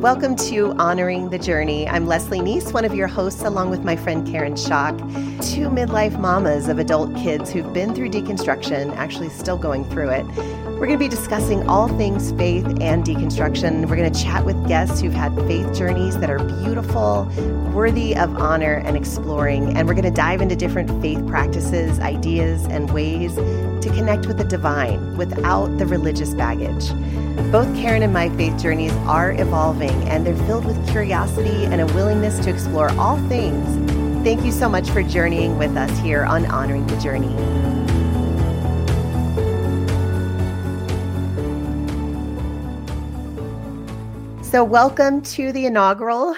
Welcome to Honoring the Journey. I'm Leslie Nease, one of your hosts, along with my friend Karen Shock, two midlife mamas of adult kids who've been through deconstruction, actually still going through it. We're going to be discussing all things faith and deconstruction. We're going to chat with guests who've had faith journeys that are beautiful, worthy of honor and exploring. And we're going to dive into different faith practices, ideas, and ways to connect with the divine without the religious baggage. Both Karen and my faith journeys are evolving and they're filled with curiosity and a willingness to explore all things. Thank you so much for journeying with us here on Honoring the Journey. So, welcome to the inaugural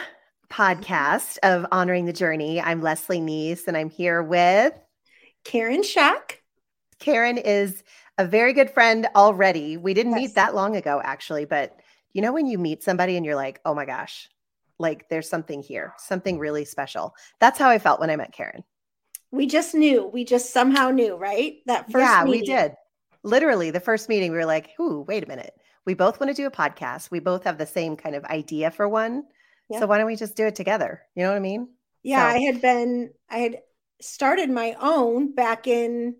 podcast of Honoring the Journey. I'm Leslie Nease and I'm here with Karen Shock. Karen is a very good friend already. We didn't yes. meet that long ago, actually, but you know, when you meet somebody and you're like, oh my gosh, like there's something here, something really special. That's how I felt when I met Karen. We just knew. We just somehow knew, right? That first Yeah, meeting. we did. Literally, the first meeting, we were like, ooh, wait a minute. We both want to do a podcast. We both have the same kind of idea for one. Yeah. So why don't we just do it together? You know what I mean? Yeah, so. I had been, I had started my own back in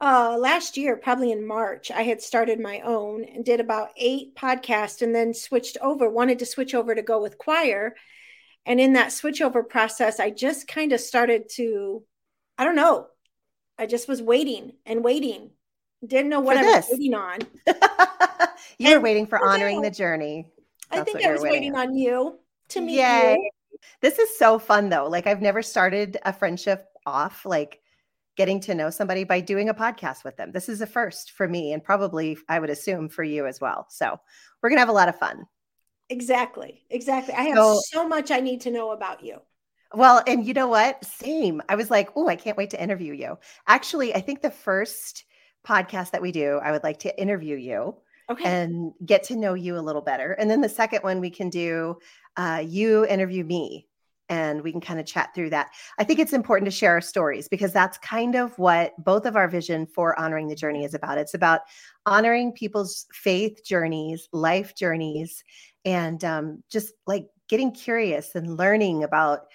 uh, last year, probably in March, I had started my own and did about eight podcasts and then switched over, wanted to switch over to go with Quoir. And in that switchover process, I just kind of started to, I don't know, I just was waiting and waiting. Didn't know what I was waiting on. you and were waiting for honoring the journey. That's I think I was waiting on. on you to meet Yay. you. This is so fun though. Like I've never started a friendship off like getting to know somebody by doing a podcast with them. This is a first for me and probably I would assume for you as well. So we're going to have a lot of fun. Exactly. Exactly. I have so, so much I need to know about you. Well, and you know what? Same. I was like, oh, I can't wait to interview you. Actually, I think the first podcast that we do, I would like to interview you okay. and get to know you a little better. And then the second one, we can do uh, you interview me and we can kind of chat through that. I think it's important to share our stories because that's kind of what both of our vision for honoring the journey is about. It's about honoring people's faith journeys, life journeys, and um, just like getting curious and learning about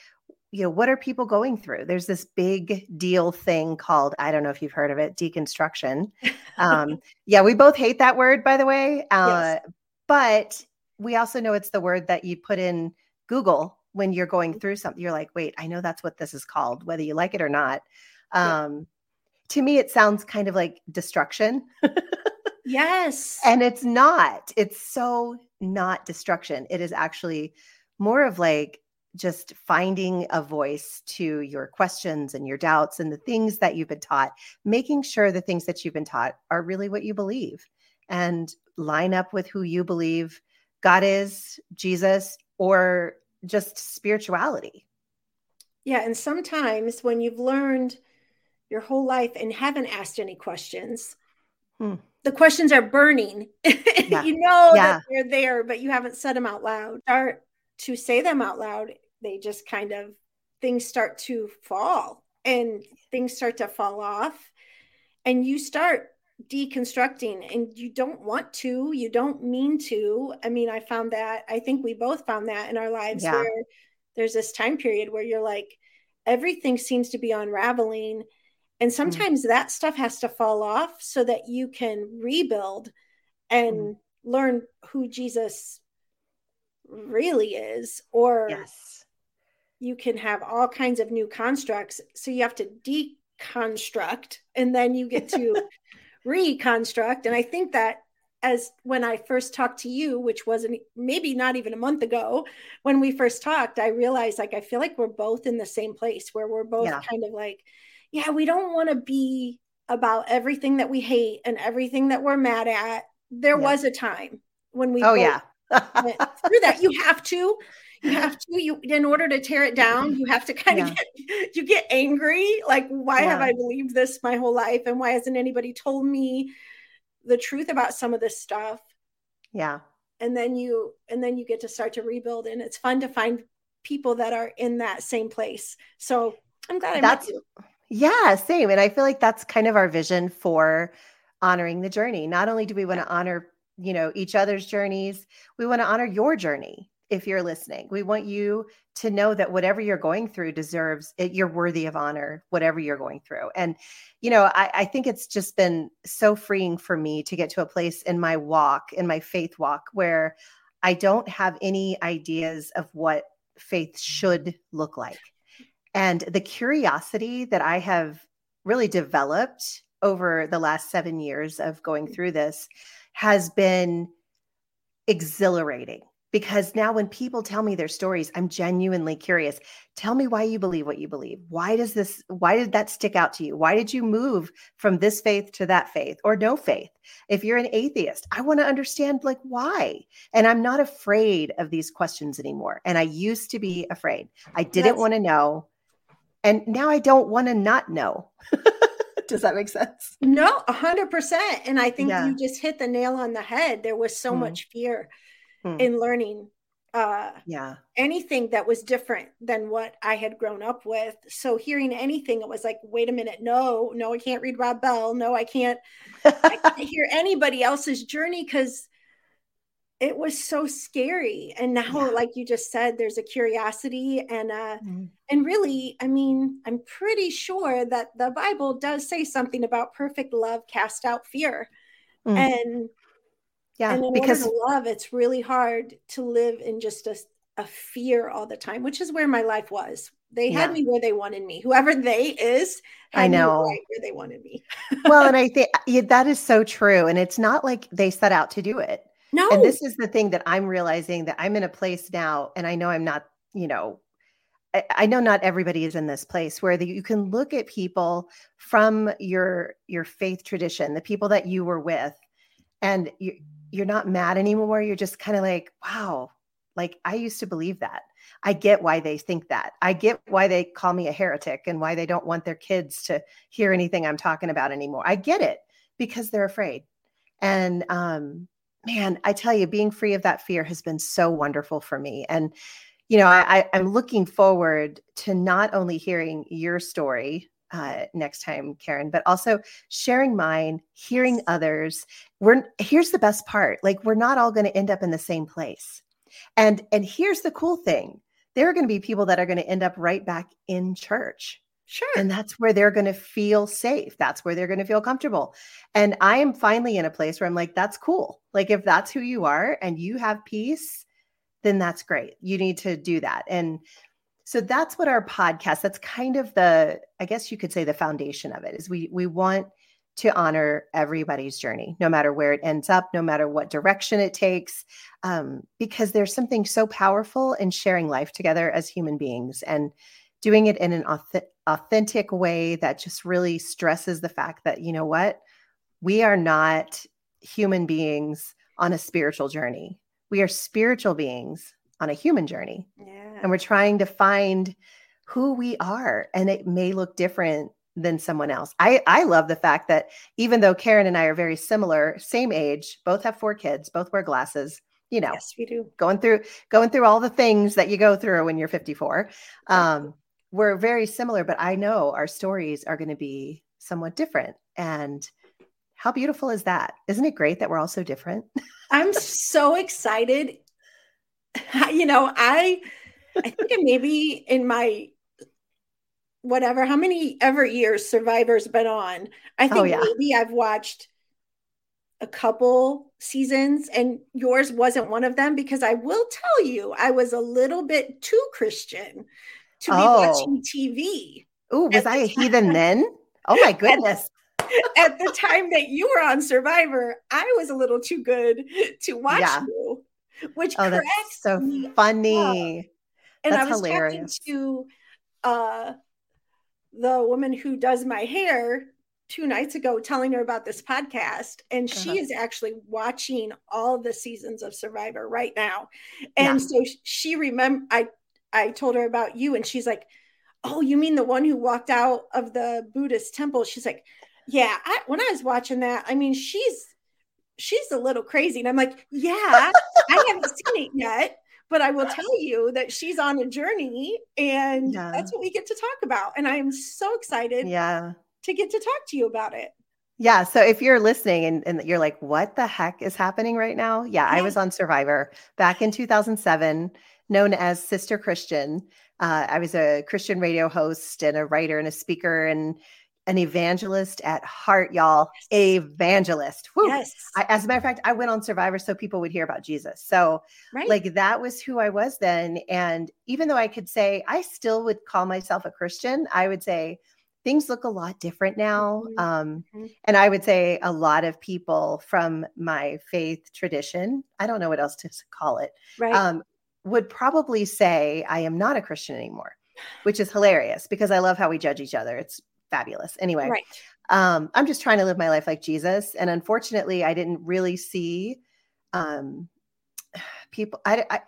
you know what are people going through? There's this big deal thing called i don't know if you've heard of it deconstruction. Um, yeah we both hate that word by the way uh, yes. but we also know it's the word that you put in google when you're going mm-hmm. through something. You're like wait i know that's what this is called whether you like it or not. Um yeah. to me it sounds kind of like destruction. Yes. And it's not. It's so not destruction. It is actually more of like just finding a voice to your questions and your doubts and the things that you've been taught making sure the things that you've been taught are really what you believe and line up with who you believe god is jesus or just spirituality. Yeah. And sometimes when you've learned your whole life and haven't asked any questions, hmm. the questions are burning. Yeah. you know yeah. that they're there, but you haven't said them out loud. Start to say them out loud, they just kind of things start to fall and things start to fall off. And you start deconstructing and you don't want to you don't mean to i mean i found that i think we both found that in our lives yeah. where there's this time period where you're like everything seems to be unraveling and mm. sometimes mm. that stuff has to fall off so that you can rebuild and mm. learn who jesus really is or yes you can have all kinds of new constructs so you have to deconstruct and then you get to reconstruct. And I think that as when I first talked to you, which wasn't maybe not even a month ago, when we first talked, I realized like I feel like we're both in the same place where we're both yeah. kind of like, yeah, we don't want to be about everything that we hate and everything that we're mad at. There yeah. was a time when we oh yeah through that. You have to you have to you in order to tear it down you have to kind of get you get angry like why yeah. have i believed this my whole life? And why hasn't anybody told me the truth about some of this stuff? Yeah. And then you and then you get to start to rebuild and it's fun to find people that are in that same place. So i'm glad I that's yeah same and i feel like that's kind of our vision for honoring the journey. Not only do we want to honor you know each other's journeys we want to honor your journey if you're listening. We want you to know that whatever you're going through deserves it, you're worthy of honor, whatever you're going through. And, you know, I, I think it's just been so freeing for me to get to a place in my walk, in my faith walk, where I don't have any ideas of what faith should look like. And the curiosity that I have really developed over the last seven years of going through this has been exhilarating because now when people tell me their stories i'm genuinely curious. Tell me why you believe what you believe. Why does this why did that stick out to you? Why did you move from this faith to that faith or no faith? If you're an atheist i want to understand like why? And i'm not afraid of these questions anymore and i used to be afraid. I didn't want to know and now i don't want to not know. Does that make sense? No 100% and i think yeah. you just hit the nail on the head. There was so mm. much fear hmm. in learning uh yeah anything that was different than what i had grown up with so hearing anything it was like wait a minute no no i can't read rob bell no i can't, I can't hear anybody else's journey because it was so scary and now yeah. like you just said there's a curiosity and uh mm. and really i mean i'm pretty sure that the bible does say something about perfect love cast out fear mm. and yeah, because love, it's really hard to live in just a, a fear all the time, which is where my life was. They had me where they wanted me. Whoever they is, I know right where they wanted me. well, and I think yeah, that is so true. And it's not like they set out to do it. No. And this is the thing that I'm realizing that I'm in a place now, and I know I'm not, you know, I, know not everybody is in this place where the, you can look at people from your your faith tradition, the people that you were with, and you you're not mad anymore. You're just kind of like, wow, like I used to believe that. I get why they think that. I get why they call me a heretic and why they don't want their kids to hear anything I'm talking about anymore. I get it because they're afraid. And um, man, I tell you, being free of that fear has been so wonderful for me. And you know, I, I'm looking forward to not only hearing your story uh, next time, Karen, but also sharing mine, hearing others. We're here's the best part: like we're not all going to end up in the same place. And and here's the cool thing: there are going to be people that are going to end up right back in church. Sure. And that's where they're going to feel safe. That's where they're going to feel comfortable. And I am finally in a place where I'm like, that's cool. Like, if that's who you are and you have peace, then that's great. You need to do that. And so that's what our podcast, that's kind of the, I guess you could say the foundation of it is we we want to honor everybody's journey, no matter where it ends up, no matter what direction it takes, um, because there's something so powerful in sharing life together as human beings and doing it in an authentic way that just really stresses the fact that, you know what, we are not human beings on a spiritual journey. We are spiritual beings on a human journey. Yeah. And we're trying to find who we are. And it may look different than someone else. I, I love the fact that even though Karen and I are very similar, same age, both have four kids, both wear glasses, you know, yes, we do. Going through going through all the things that you go through when you're 54. Um, we're very similar, but I know our stories are going to be somewhat different. And how beautiful is that? Isn't it great that we're all so different? I'm so excited you know, I I think maybe in my whatever, how many ever years Survivor's been on, I think oh, yeah. maybe I've watched a couple seasons and yours wasn't one of them because I will tell you I was a little bit too Christian to oh. be watching TV. Oh, was I a heathen then? Oh my goodness. At, at, the time that you were on Survivor, I was a little too good to watch yeah. you which oh, that's so funny. Up. And that's I was hilarious. talking to uh, the woman who does my hair two nights ago, telling her about this podcast, and uh-huh. she is actually watching all the seasons of Survivor right now. And yeah. so she remember I I told her about you, and she's like, "Oh, you mean the one who walked out of the Buddhist temple?" She's like, "Yeah." I, when I was watching that, I mean, she's she's a little crazy. And I'm like, yeah, I haven't seen it yet, but I will tell you that she's on a journey and yeah. that's what we get to talk about. And I am so excited yeah. to get to talk to you about it. Yeah. So if you're listening and, and you're like, what the heck is happening right now? Yeah, I was on Survivor back in 2007, known as Sister Christian. Uh, I was a Christian radio host and a writer and a speaker and an evangelist at heart, y'all. Evangelist. Whew. Yes. I, as a matter of fact, I went on Survivor so people would hear about Jesus. So, right. like, that was who I was then. And even though I could say I still would call myself a Christian, I would say things look a lot different now. Mm-hmm. Um, mm-hmm. And I would say a lot of people from my faith tradition, I don't know what else to call it, right. um, would probably say I am not a Christian anymore, which is hilarious because I love how we judge each other. It's fabulous. Anyway, right. um, I'm just trying to live my life like Jesus. And unfortunately, I didn't really see um, people. I, I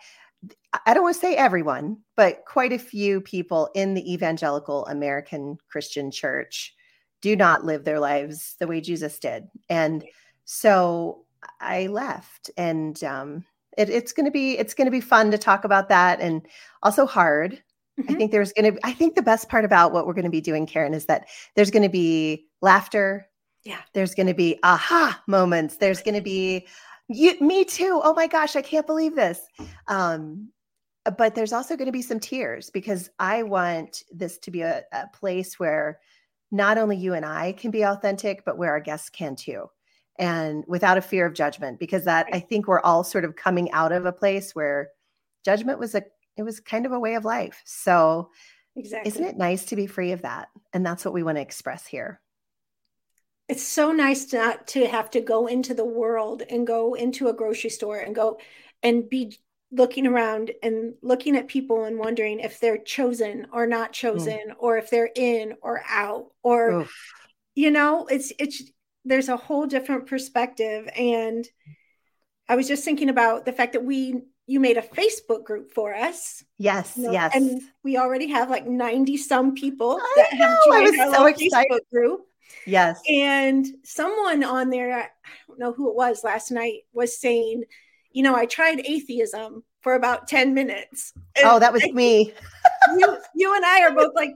I don't want to say everyone, but quite a few people in the evangelical American Christian church do not live their lives the way Jesus did. And so I left and um, it, it's going to be, it's going to be fun to talk about that and also hard. Mm-hmm. I think there's going to, I think the best part about what we're going to be doing, Karen, is that there's going to be laughter. Yeah. There's going to be aha moments. There's going to be, you, me too. Oh my gosh, I can't believe this. Um, but there's also going to be some tears because I want this to be a, a place where not only you and I can be authentic, but where our guests can too. And without a fear of judgment, because that I think we're all sort of coming out of a place where judgment was a it was kind of a way of life. So exactly. isn't it nice to be free of that? And that's what we want to express here it's so nice not to have to go into the world and go into a grocery store and go and be looking around and looking at people and wondering if they're chosen or not chosen mm. or if they're in or out or Oof. you know it's it's there's a whole different perspective and i was just thinking about the fact that we you made a facebook group for us yes you know, yes and we already have like 90 some people I that know, have joined our so facebook group Yes. And someone on there, I don't know who it was last night, was saying, you know, I tried atheism for about 10 minutes. oh, that was me. you, you and I are both like,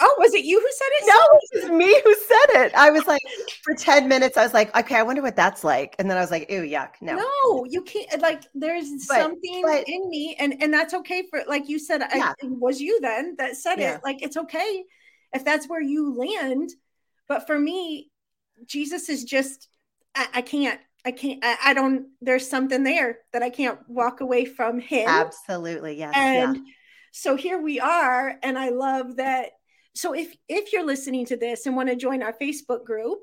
oh, was it you who said it? No, it was me who said it. I was like, for 10 minutes, I was like, okay, I wonder what that's like. And then I was like, ew, yuck. No. No, you can't like there's but, something but, in me, and and that's okay for like you said, yeah. I, it was you then that said yeah. it. Like it's okay if that's where you land but for me, Jesus is just, I, I can't, I can't, I, I, don't, there's something there that I can't walk away from him. Absolutely. Yes. And yeah. So here we are. And I love that. So if, if you're listening to this and want to join our Facebook group,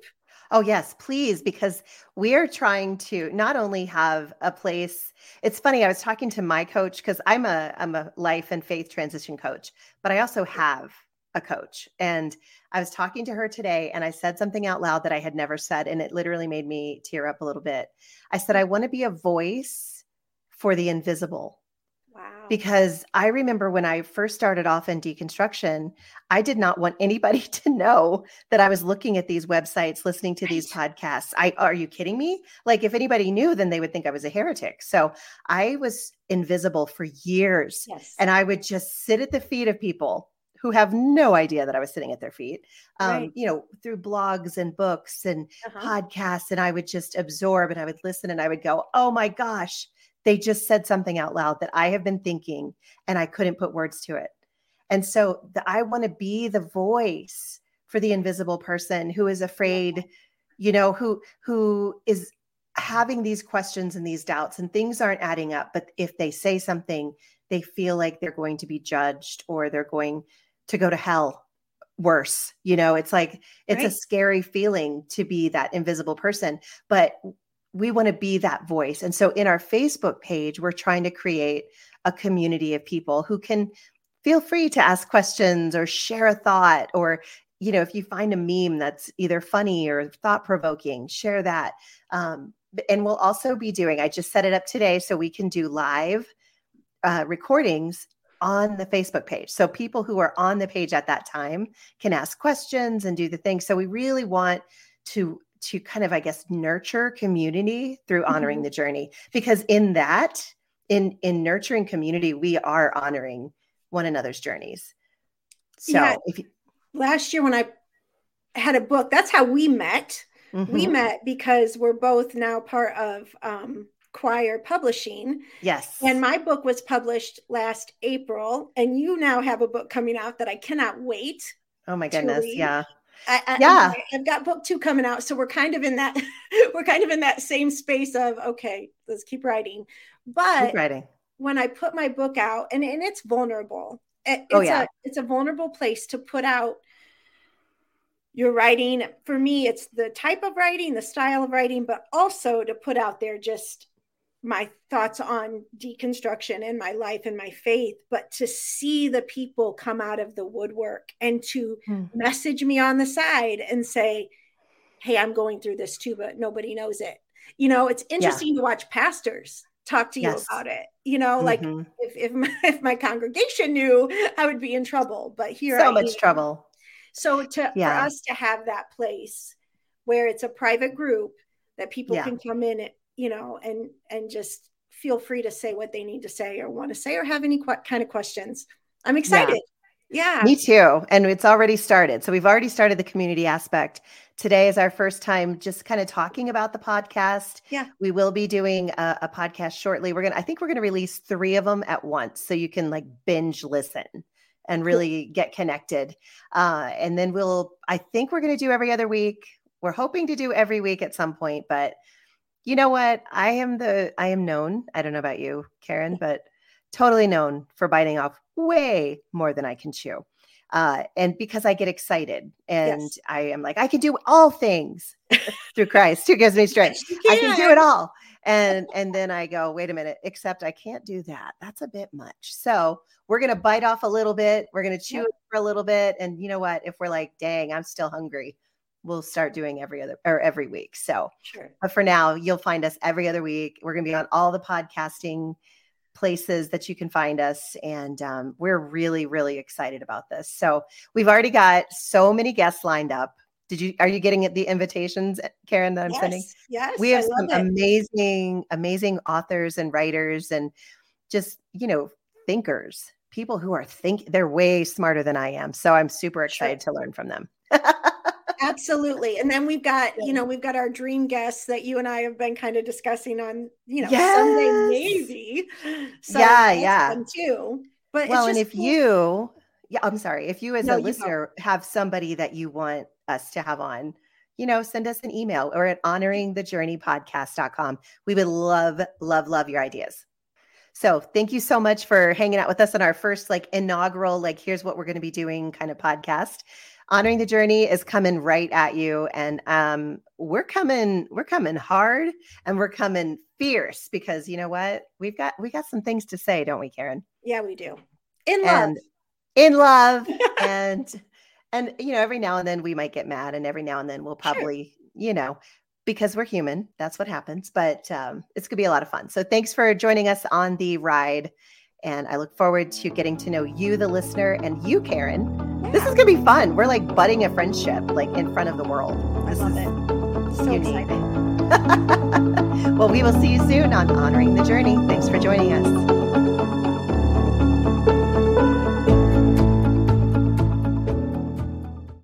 Oh, yes, please, because we are trying to not only have a place. It's funny, I was talking to my coach because I'm a I'm a life and faith transition coach, but I also have a coach. And I was talking to her today and I said something out loud that I had never said. And it literally made me tear up a little bit. I said, I want to be a voice for the invisible. Wow. Because I remember when I first started off in deconstruction, I did not want anybody to know that I was looking at these websites, listening to these podcasts. I are you kidding me? Like if anybody knew, then they would think I was a heretic. So I was invisible for years. Yes. And I would just sit at the feet of people who have no idea that I was sitting at their feet, um, right. you know, through blogs and books and uh-huh. podcasts. And I would just absorb and I would listen and I would go, oh my gosh, they just said something out loud that I have been thinking and I couldn't put words to it. And so the, I want to be the voice for the invisible person who is afraid, you know, who who is having these questions and these doubts and things aren't adding up. But if they say something, they feel like they're going to be judged or they're going to go to hell worse you know it's like it's right. a scary feeling to be that invisible person but we want to be that voice. And so in our facebook page we're trying to create a community of people who can feel free to ask questions or share a thought or you know if you find a meme that's either funny or thought provoking share that. Um, and we'll also be doing i just set it up today so we can do live uh, recordings on the Facebook page. So people who are on the page at that time can ask questions and do the thing. So we really want to to kind of I guess nurture community through honoring mm-hmm. the journey because in that in in nurturing community we are honoring one another's journeys. So yeah. if you, last year when I had a book. That's how we met. Mm-hmm. We met because we're both now part of um, Quoir Publishing. Yes. And my book was published last April, and you now have a book coming out that I cannot wait. Oh my goodness! Yeah. I, I, yeah, I've got book two coming out, so we're kind of in that we're kind of in that same space of okay, let's keep writing. But keep writing. when I put my book out, and, and it's vulnerable. It, oh, it's oh yeah, a, it's a vulnerable place to put out your writing. For me, it's the type of writing, the style of writing, but also to put out there just my thoughts on deconstruction and my life and my faith, but to see the people come out of the woodwork and to hmm. message me on the side and say, Hey, I'm going through this too, but nobody knows it. You know, it's interesting yeah. to watch pastors talk to you yes. about it. You know, mm-hmm. like if if my, if my congregation knew, I would be in trouble. But here, so I much am. trouble. So to yeah. for us to have that place where it's a private group that people yeah. can come in and you know, and and just feel free to say what they need to say or want to say or have any qu- kind of questions. I'm excited. Yeah. yeah. Me too. And it's already started. So we've already started the community aspect. Today is our first time just kind of talking about the podcast. Yeah. We will be doing a, a podcast shortly. We're going to, I think we're going to release three of them at once so you can like binge listen and really get connected. Uh, and then we'll, I think we're going to do every other week. We're hoping to do every week at some point, but you know what? I am the I am known. I don't know about you, Karen, but totally known for biting off way more than I can chew. Uh, and because I get excited and yes. I am like, I can do all things through Christ who gives me strength. I can do it all. And and then I go, wait a minute, except I can't do that. That's a bit much. So we're gonna bite off a little bit. We're gonna chew yep. for a little bit. And you know what? If we're like, dang, I'm still hungry, we'll start doing every other or every week. So, sure. but for now, you'll find us every other week. We're going to be on all the podcasting places that you can find us. And um, we're really, really excited about this. So, we've already got so many guests lined up. Did you are you getting the invitations, Karen, that I'm yes, sending? Yes. We have some it. amazing, amazing authors and writers and just, you know, thinkers, people who are think they're way smarter than I am. So I'm super excited sure. to learn from them. Absolutely. And then we've got, you know, we've got our dream guests that you and I have been kind of discussing on, you know, yes. Sunday maybe. So yeah, yeah. Too. But well, and if cool. you, yeah, I'm sorry, if you as no, a listener have somebody that you want us to have on, you know, send us an email or at honoringthejourneypodcast.com. We would love, love, love your ideas. So thank you so much for hanging out with us on our first like inaugural, like, here's what we're going to be doing kind of podcast honoring the journey is coming right at you and um, we're coming we're coming hard and we're coming fierce because you know what? We've got we got some things to say don't we karen? Yeah we do. In love. And in love and and you know every now and then we might get mad and every now and then we'll probably sure. you know because we're human that's what happens but um, it's gonna be a lot of fun. So thanks for joining us on the ride and i look forward to getting to know you the listener and you karen this is gonna be fun. We're like budding a friendship, like in front of the world. This I love it. So unique. well, we will see you soon on Honoring the Journey. Thanks for joining us.